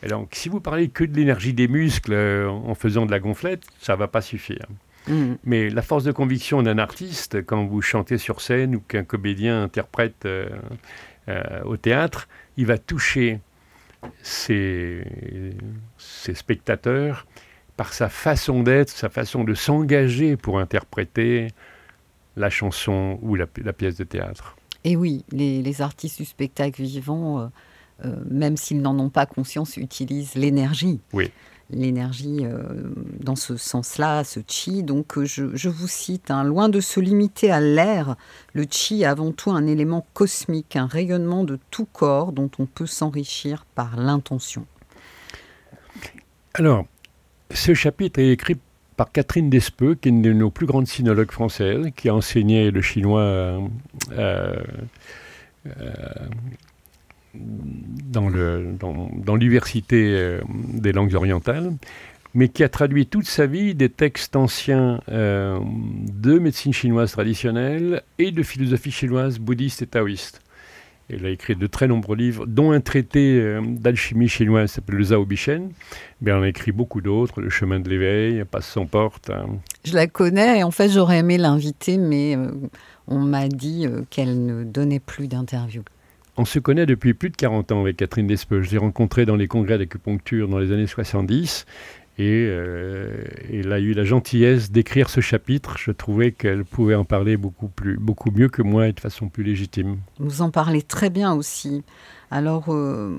Et donc, si vous parlez que de l'énergie des muscles euh, en faisant de la gonflette, ça ne va pas suffire. Mm. Mais la force de conviction d'un artiste, quand vous chantez sur scène ou qu'un comédien interprète euh, euh, au théâtre, il va toucher ses, spectateurs par sa façon d'être, sa façon de s'engager pour interpréter la chanson ou la, pièce de théâtre. Et oui, les, artistes du spectacle vivant, euh, même s'ils n'en ont pas conscience, utilisent l'énergie. Oui l'énergie euh, dans ce sens-là, ce chi. Donc euh, je, vous cite, hein, loin de se limiter à l'air, le chi est avant tout un élément cosmique, un rayonnement de tout corps dont on peut s'enrichir par l'intention. Alors, ce chapitre est écrit par Catherine Despeux, qui est une de nos plus grandes sinologues françaises, qui a enseigné le chinois euh, dans l'université euh, des langues orientales, mais qui a traduit toute sa vie des textes anciens euh, de médecine chinoise traditionnelle et de philosophie chinoise bouddhiste et taoïste. Elle a écrit de très nombreux livres, dont un traité euh, d'alchimie chinoise qui s'appelle le Zhao Bishen. Mais elle en a écrit beaucoup d'autres, Le chemin de l'éveil, Passe son porte. Hein. Je la connais et en fait j'aurais aimé l'inviter, mais on m'a dit qu'elle ne donnait plus d'interviews. On se connaît depuis plus de 40 ans avec Catherine Despeux. Je l'ai rencontrée dans les congrès d'acupuncture dans les années 70 et euh, elle a eu la gentillesse d'écrire ce chapitre. Je trouvais qu'elle pouvait en parler beaucoup, plus, beaucoup mieux que moi et de façon plus légitime. Vous en parlez très bien aussi. Alors, euh,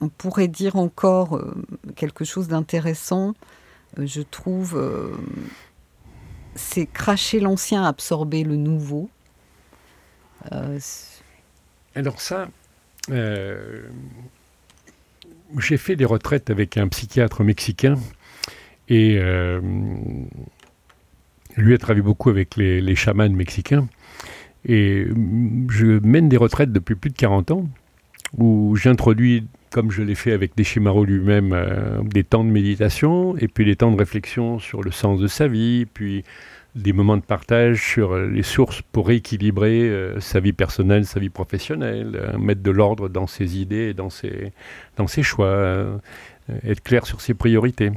on pourrait dire encore euh, quelque chose d'intéressant, je trouve, c'est cracher l'ancien, absorber le nouveau. Alors ça, j'ai fait des retraites avec un psychiatre mexicain et euh, lui a travaillé beaucoup avec les, les, chamans mexicains. Et je mène des retraites depuis plus de 40 ans où j'introduis, comme je l'ai fait avec Deshimaru lui-même, euh, des temps de méditation et puis des temps de réflexion sur le sens de sa vie, puis des moments de partage sur les sources pour rééquilibrer euh, sa vie personnelle, sa vie professionnelle, mettre de l'ordre dans ses idées et dans ses, dans ses choix, être clair sur ses priorités.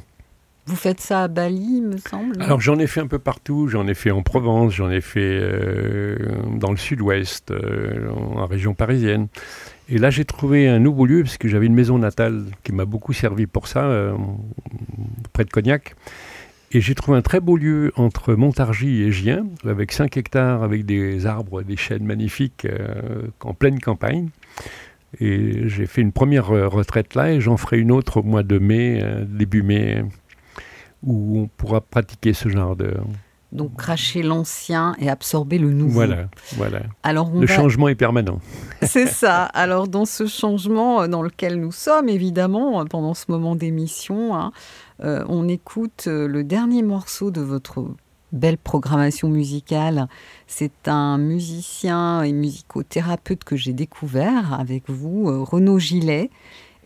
Vous faites ça à Bali, me semble Alors j'en ai fait un peu partout, j'en ai fait en Provence, j'en ai fait dans le sud-ouest, en région parisienne. Et là j'ai trouvé un nouveau lieu, parce que j'avais une maison natale qui m'a beaucoup servi pour ça, près de Cognac. Et j'ai trouvé un très beau lieu entre Montargis et Gien, avec 5 hectares, avec des arbres, des chênes magnifiques, euh, en pleine campagne. Et j'ai fait une première retraite là et j'en ferai une autre au mois de mai, euh, début mai, où on pourra pratiquer ce genre de, donc cracher l'ancien et absorber le nouveau. Voilà, voilà. Alors le changement est permanent. C'est ça. Alors dans ce changement euh, dans lequel nous sommes, évidemment, euh, pendant ce moment d'émission, hein, euh, on écoute le dernier morceau de votre belle programmation musicale. C'est un musicien et musicothérapeute que j'ai découvert avec vous, Renaud Gillet.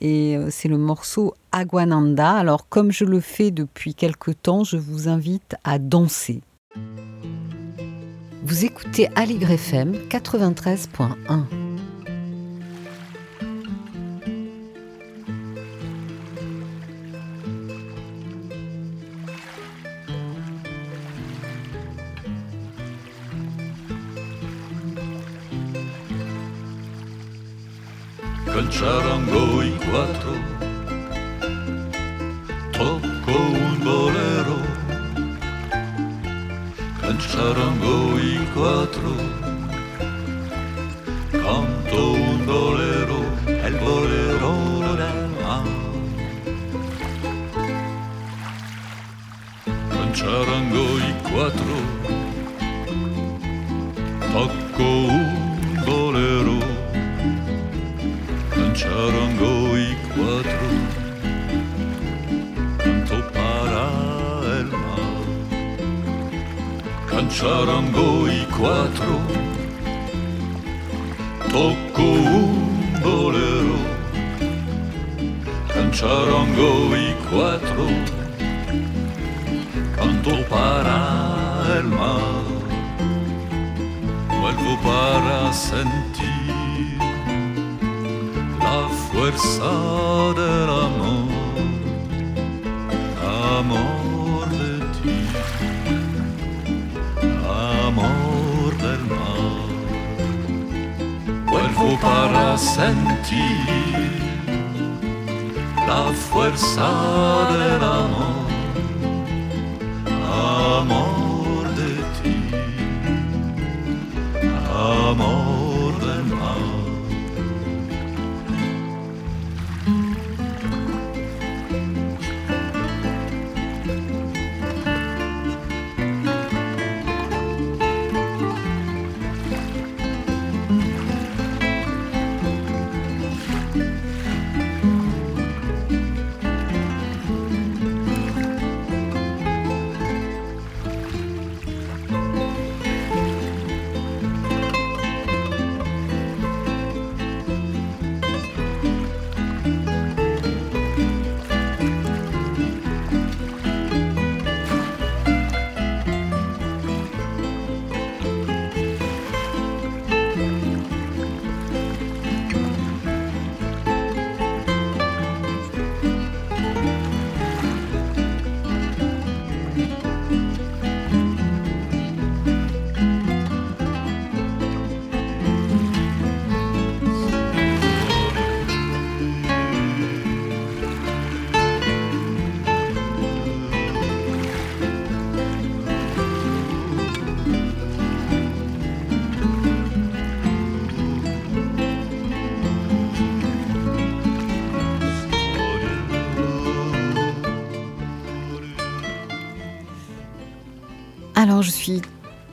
Et c'est le morceau Aguananda. Alors comme je le fais depuis quelque temps, je vous invite à danser. Vous écoutez Aligre FM 93.1. Con charango y quattro. Tocco un bolero charango in quattro. Canto un bolero è il bolero del mare con charango in quattro. Tocco un bolero con charango in charango i quattro. Tocco un bolero charango i quattro. Canto para el mar vuelvo para sentir la fuerza del amor amor Para sentir la fuerza del amor, amor de ti, amor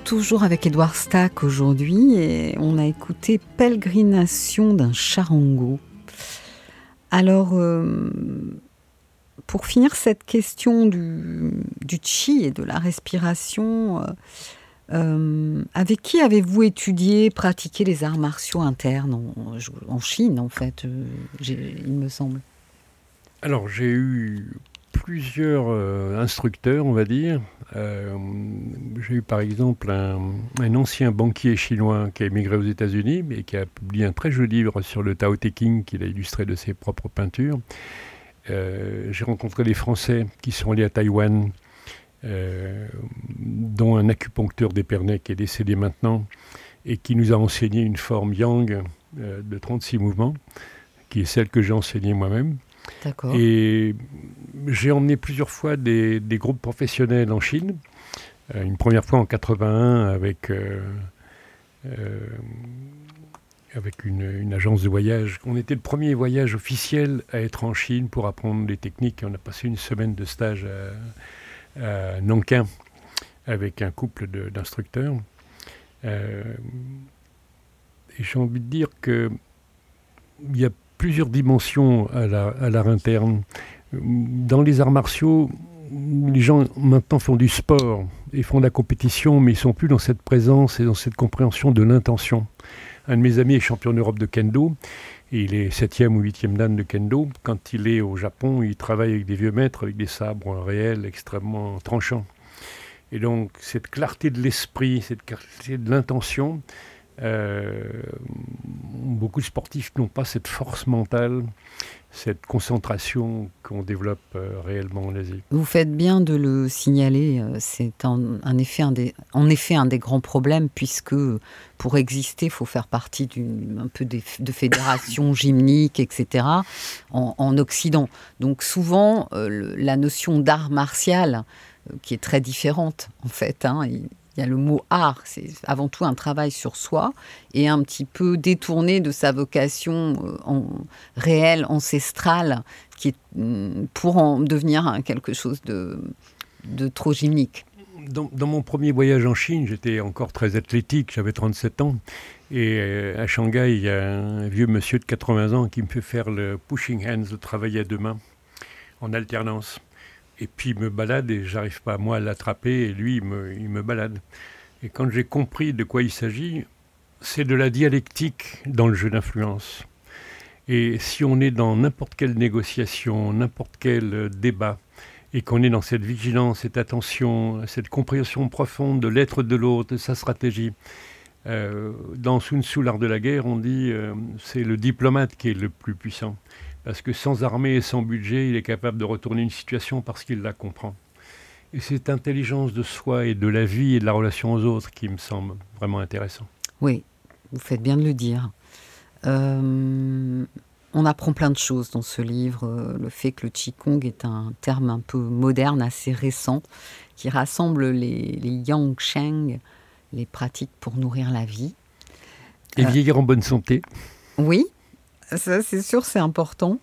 toujours avec Edouard Stack aujourd'hui et on a écouté Pèlerination d'un charango. Alors, euh, pour finir cette question du, chi et de la respiration, euh, euh, avec qui avez-vous étudié, pratiqué les arts martiaux internes en, en Chine, en fait, il me semble? Alors, j'ai eu plusieurs euh, instructeurs, on va dire. Euh, j'ai eu par exemple un, ancien banquier chinois qui a émigré aux États-Unis et qui a publié un très joli livre sur le Tao Te Ching qu'il a illustré de ses propres peintures. Euh, j'ai rencontré des Français qui sont allés à Taïwan, dont un acupuncteur d'Épernay qui est décédé maintenant et qui nous a enseigné une forme yang de 36 mouvements, qui est celle que j'ai enseignée moi-même. Et j'ai emmené plusieurs fois des, groupes professionnels en Chine. Euh, une première fois en 81 avec, euh, euh, avec une, agence de voyage. On était le premier voyage officiel à être en Chine pour apprendre les techniques. On a passé une semaine de stage à, à Nankin avec un couple d'instructeurs. Et j'ai envie de dire que il y a plusieurs dimensions à la- à l'art interne. Dans les arts martiaux, les gens maintenant font du sport et font de la compétition, mais ils sont plus dans cette présence et dans cette compréhension de l'intention. Un de mes amis est champion d'Europe de kendo. Il est septième ou huitième dan de kendo. Quand il est au Japon, il travaille avec des vieux maîtres, avec des sabres réels extrêmement tranchants. Et donc, cette clarté de l'esprit, cette clarté de l'intention, beaucoup de sportifs n'ont pas cette force mentale, cette concentration qu'on développe euh, réellement en Asie. Vous faites bien de le signaler. euh, C'est en, effet un des, en effet un des grands problèmes puisque pour exister, il faut faire partie d'une un peu des, de fédérations gymniques, etc. En, en Occident. Donc souvent, euh, la notion d'art martial, euh, qui est très différente en fait. hein, il, y a le mot art, c'est avant tout un travail sur soi et un petit peu détourné de sa vocation euh, en, réelle, ancestrale, qui est mm, pour en devenir quelque chose de, de trop gymnique. Dans, dans mon premier voyage en Chine, j'étais encore très athlétique, j'avais 37 ans. Et euh, à Shanghai, il y a un vieux monsieur de 80 ans qui me fait faire le pushing hands, le travail à deux mains, en alternance. Et puis il me balade et j'arrive pas moi à l'attraper et lui il me, balade. Et quand j'ai compris de quoi il s'agit, c'est de la dialectique dans le jeu d'influence. Et si on est dans n'importe quelle négociation, n'importe quel euh, débat, et qu'on est dans cette vigilance, cette attention, cette compréhension profonde de l'être de l'autre, de sa stratégie. Euh, dans Sun Tzu, l'art de la guerre, on dit euh, c'est le diplomate qui est le plus puissant. Parce que sans armée et sans budget, il est capable de retourner une situation parce qu'il la comprend. Et cette intelligence de soi et de la vie et de la relation aux autres qui me semble vraiment intéressant. Oui, vous faites bien de le dire. Euh, on apprend plein de choses dans ce livre. Euh, Le fait que le Qigong est un terme un peu moderne, assez récent, qui rassemble les, les Yang Sheng, les pratiques pour nourrir la vie. Et Euh. vieillir en bonne santé. Oui, ça c'est sûr, c'est important.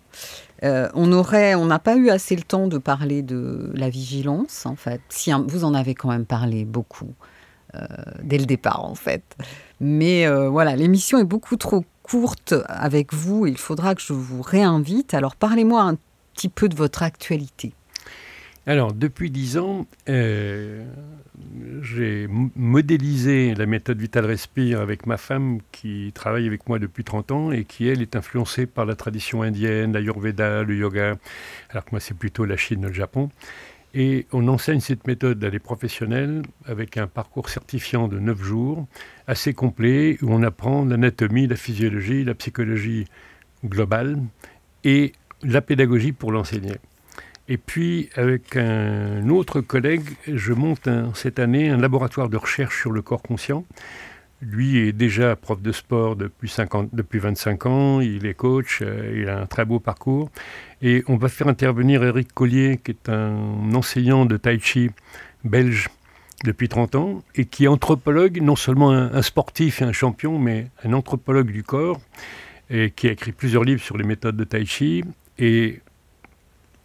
Euh, on on n'a pas eu assez le temps de parler de la vigilance, en fait. Si hein, vous en avez quand même parlé beaucoup euh, dès le départ, en fait. Mais euh, voilà, l'émission est beaucoup trop courte avec vous. Il faudra que je vous réinvite. Alors parlez-moi un petit peu de votre actualité. Alors, depuis dix ans, euh, j'ai modélisé la méthode Vital Respire avec ma femme qui travaille avec moi depuis 30 ans et qui, elle, est influencée par la tradition indienne, l'ayurveda, le yoga, alors que moi, c'est plutôt la Chine, le Japon. Et on enseigne cette méthode à des professionnels avec un parcours certifiant de 9 jours, assez complet, où on apprend l'anatomie, la physiologie, la psychologie globale et la pédagogie pour l'enseigner. Et puis, avec un autre collègue, je monte cette année un laboratoire de recherche sur le corps conscient. Lui est déjà prof de sport depuis, 50 depuis 25 ans, il est coach, euh, il a un très beau parcours. Et on va faire intervenir Eric Collier, qui est un enseignant de tai chi belge depuis 30 ans, et qui est anthropologue, non seulement un, un sportif et un champion, mais un anthropologue du corps, et qui a écrit plusieurs livres sur les méthodes de tai chi. Et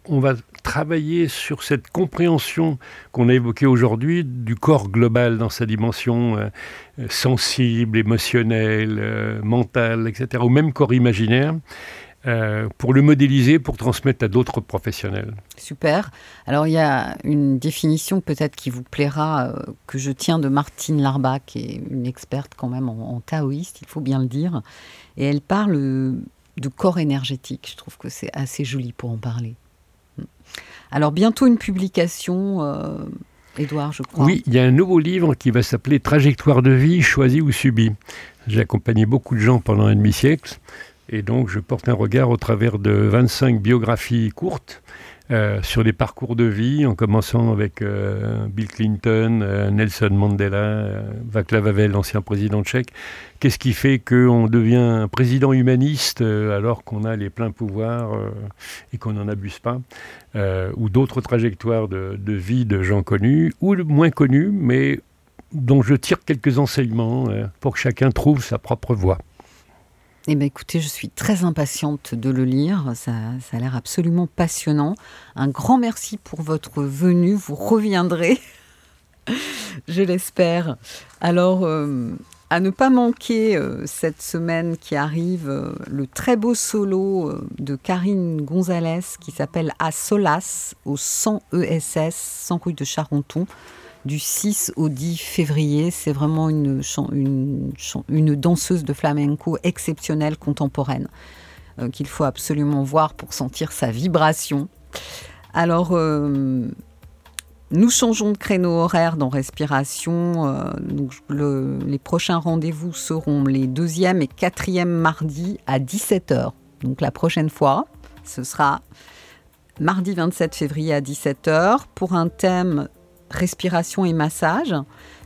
on va travailler sur cette compréhension qu'on a évoquée aujourd'hui du corps global dans sa dimension euh, euh, sensible, émotionnelle, euh, mentale, etc., ou même corps imaginaire, pour le modéliser, pour transmettre à d'autres professionnels. Super. Alors il y a une définition peut-être qui vous plaira que je tiens de Martine Larba, qui est une experte quand même en, taoïste, il faut bien le dire. Et elle parle de corps énergétique. Je trouve que c'est assez joli pour en parler. Alors bientôt une publication, euh, Édouard, je crois. Oui, il y a un nouveau livre qui va s'appeler Trajectoire de vie choisie ou subie. J'ai accompagné beaucoup de gens pendant un demi-siècle Et donc, je porte un regard au travers de 25 biographies courtes euh, sur des parcours de vie, en commençant avec euh, Bill Clinton, euh, Nelson Mandela, Václav Havel, l'ancien président tchèque. Qu'est-ce qui fait qu'on devient un président humaniste alors qu'on a les pleins pouvoirs et qu'on n'en abuse pas Ou d'autres trajectoires de, vie de gens connus, ou moins connus, mais dont je tire quelques enseignements pour que chacun trouve sa propre voie. Eh bien, écoutez, je suis très impatiente de le lire. Ça, a l'air absolument passionnant. Un grand merci pour votre venue. Vous reviendrez, je l'espère. Alors, euh, à ne pas manquer euh, cette semaine qui arrive, euh, le très beau solo de Karine Gonzalez qui s'appelle À Solas au 100 ESS, 100 rue de Charenton du 6 au 10 février. C'est vraiment une, danseuse de flamenco exceptionnelle, contemporaine, euh, qu'il faut absolument voir pour sentir sa vibration. Alors, euh, nous changeons de créneau horaire dans Respiration. Euh, les prochains rendez-vous seront les deuxième et quatrième mardis à 17h. Donc la prochaine fois, ce sera mardi 27 février à 17h pour un thème respiration et massage,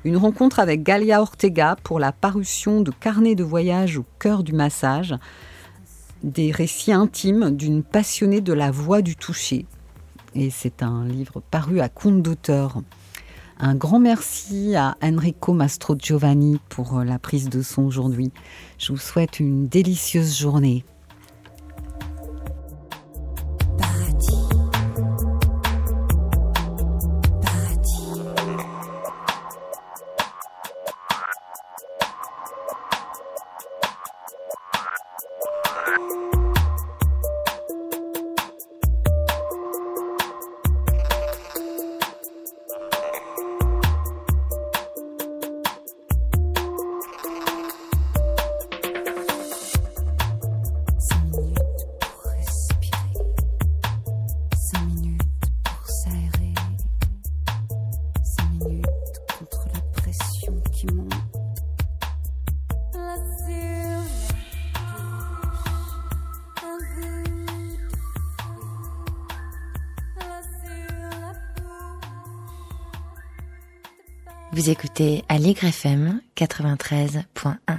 une rencontre avec Galia Ortega pour la parution de carnets de voyage au cœur du massage, des récits intimes d'une passionnée de la voix du toucher. Et c'est un livre paru à compte d'auteur. Un grand merci à Enrico Mastro Giovanni pour la prise de son aujourd'hui. Je vous souhaite une délicieuse journée. Vous écoutez Allegre FM 93.1.